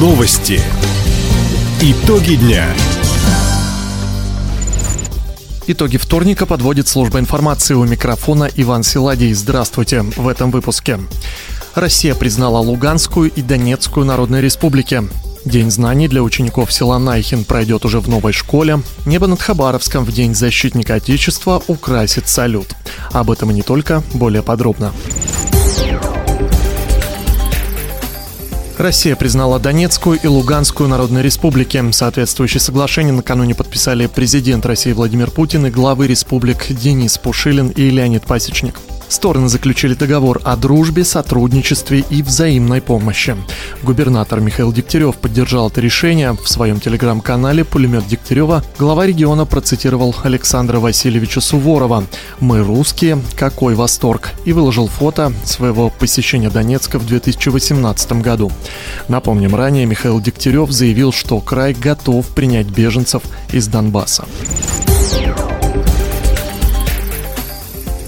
Новости. Итоги дня. Итоги вторника подводит служба информации у микрофона Иван Силадий. Здравствуйте в этом выпуске. Россия признала Луганскую и Донецкую народные республики. День знаний для учеников села Найхин пройдет уже в новой школе. Небо над Хабаровском в День защитника Отечества украсит салют. Об этом и не только, более подробно. Россия признала Донецкую и Луганскую народные республики. Соответствующее соглашение накануне подписали президент России Владимир Путин и главы республик Денис Пушилин и Леонид Пасечник. Стороны заключили договор о дружбе, сотрудничестве и взаимной помощи. Губернатор Михаил Дегтярев поддержал это решение. В своем телеграм-канале «Пулемет Дегтярева» глава региона процитировал Александра Васильевича Суворова «Мы русские, какой восторг!» и выложил фото своего посещения Донецка в 2018 году. Напомним, ранее Михаил Дегтярев заявил, что край готов принять беженцев из Донбасса.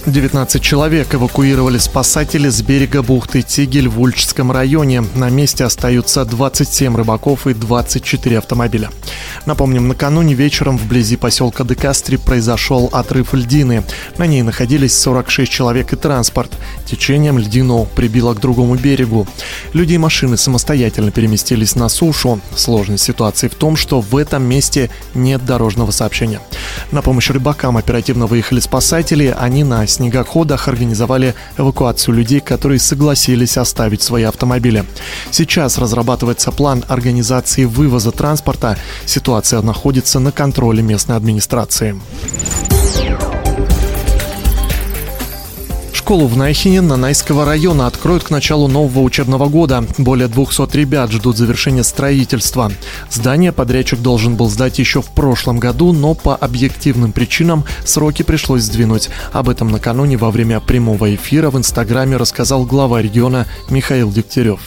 19 человек эвакуировали спасатели с берега бухты Тигель в Ульчском районе. На месте остаются 27 рыбаков и 24 автомобиля. Напомним, накануне вечером вблизи поселка Декастри произошел отрыв льдины. На ней находились 46 человек и транспорт. Течением льдину прибило к другому берегу. Люди и машины самостоятельно переместились на сушу. Сложность ситуации в том, что в этом месте нет дорожного сообщения. На помощь рыбакам оперативно выехали спасатели. Они на снегоходах организовали эвакуацию людей, которые согласились оставить свои автомобили. Сейчас разрабатывается план организации вывоза транспорта. Ситуация находится на контроле местной администрации. Школу в Найхине Нанайского района откроют к началу нового учебного года. Более 200 ребят ждут завершения строительства. Здание подрядчик должен был сдать еще в прошлом году, но по объективным причинам сроки пришлось сдвинуть. Об этом накануне во время прямого эфира в Инстаграме рассказал глава региона Михаил Дегтярев.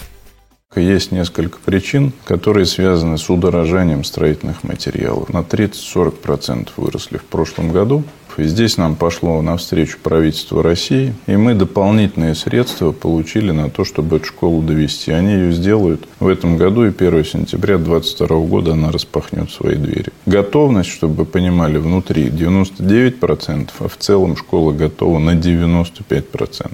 Есть несколько причин, которые связаны с удорожанием строительных материалов. На 30-40% выросли в прошлом году. И здесь нам пошло навстречу правительство России, и мы дополнительные средства получили на то, чтобы эту школу довести. Они ее сделают в этом году, и 1 сентября 2022 года она распахнет свои двери. Готовность, чтобы вы понимали, внутри 99%, а в целом школа готова на 95%.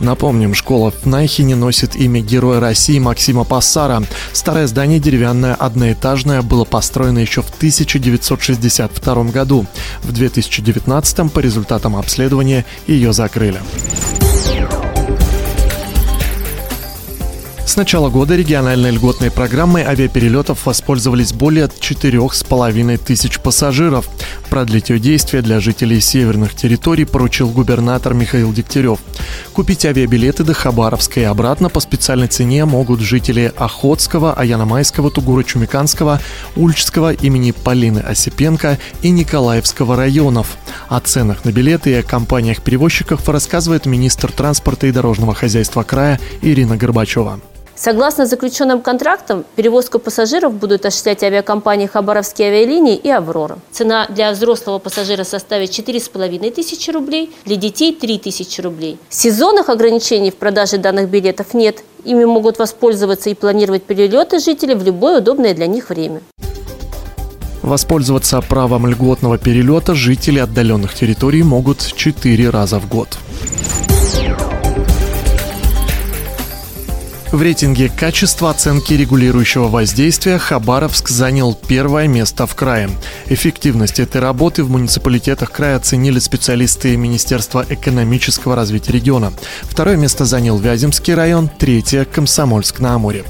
Напомним, школа в Найхине носит имя Героя России Максима Пассара. Старое здание деревянное, одноэтажное, было построено еще в 1962 году. В 2019 по результатам обследования ее закрыли. С начала года региональной льготной программой авиаперелетов воспользовались более 4,5 тысяч пассажиров. Продлить ее действие для жителей северных территорий поручил губернатор Михаил Дегтярев. Купить авиабилеты до Хабаровска и обратно по специальной цене могут жители Охотского, Аяномайского, Тугура-Чумиканского, Ульчского имени Полины Осипенко и Николаевского районов. О ценах на билеты и о компаниях-перевозчиках рассказывает министр транспорта и дорожного хозяйства края Ирина Горбачева. Согласно заключенным контрактам, перевозку пассажиров будут осуществлять авиакомпании «Хабаровские авиалинии» и «Аврора». Цена для взрослого пассажира составит 4,5 тысячи рублей, для детей – 3 тысячи рублей. Сезонных ограничений в продаже данных билетов нет. Ими могут воспользоваться и планировать перелеты жители в любое удобное для них время. Воспользоваться правом льготного перелета жители отдаленных территорий могут 4 раза в год. В рейтинге качества оценки регулирующего воздействия Хабаровск занял первое место в крае. Эффективность этой работы в муниципалитетах края оценили специалисты Министерства экономического развития региона. Второе место занял Вяземский район, третье – Комсомольск-на-Амуре.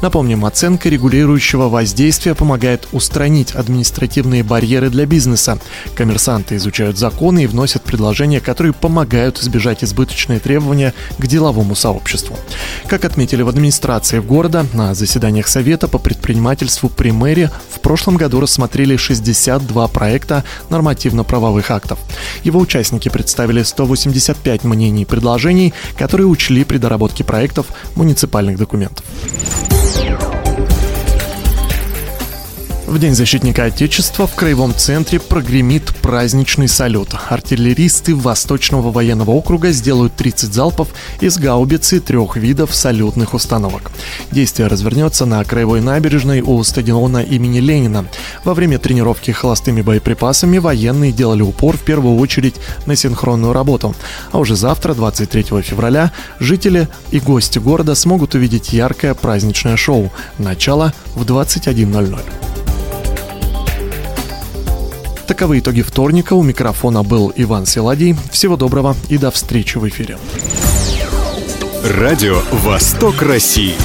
Напомним, оценка регулирующего воздействия помогает устранить административные барьеры для бизнеса. Коммерсанты изучают законы и вносят предложения, которые помогают избежать избыточные требования к деловому сообществу. Как отметили в администрации города на заседаниях Совета по предпринимательству при мэре в прошлом году рассмотрели 62 проекта нормативно-правовых актов. Его участники представили 185 мнений и предложений, которые учли при доработке проектов муниципальных документов. В День защитника Отечества в Краевом центре прогремит праздничный салют. Артиллеристы Восточного военного округа сделают 30 залпов из гаубицы трех видов салютных установок. Действие развернется на Краевой набережной у стадиона имени Ленина. Во время тренировки холостыми боеприпасами военные делали упор в первую очередь на синхронную работу. А уже завтра, 23 февраля, жители и гости города смогут увидеть яркое праздничное шоу. Начало в 21.00. Таковы итоги вторника. У микрофона был Иван Силадий. Всего доброго и до встречи в эфире. Радио «Восток России».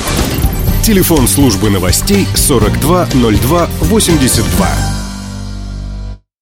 Телефон службы новостей 420282.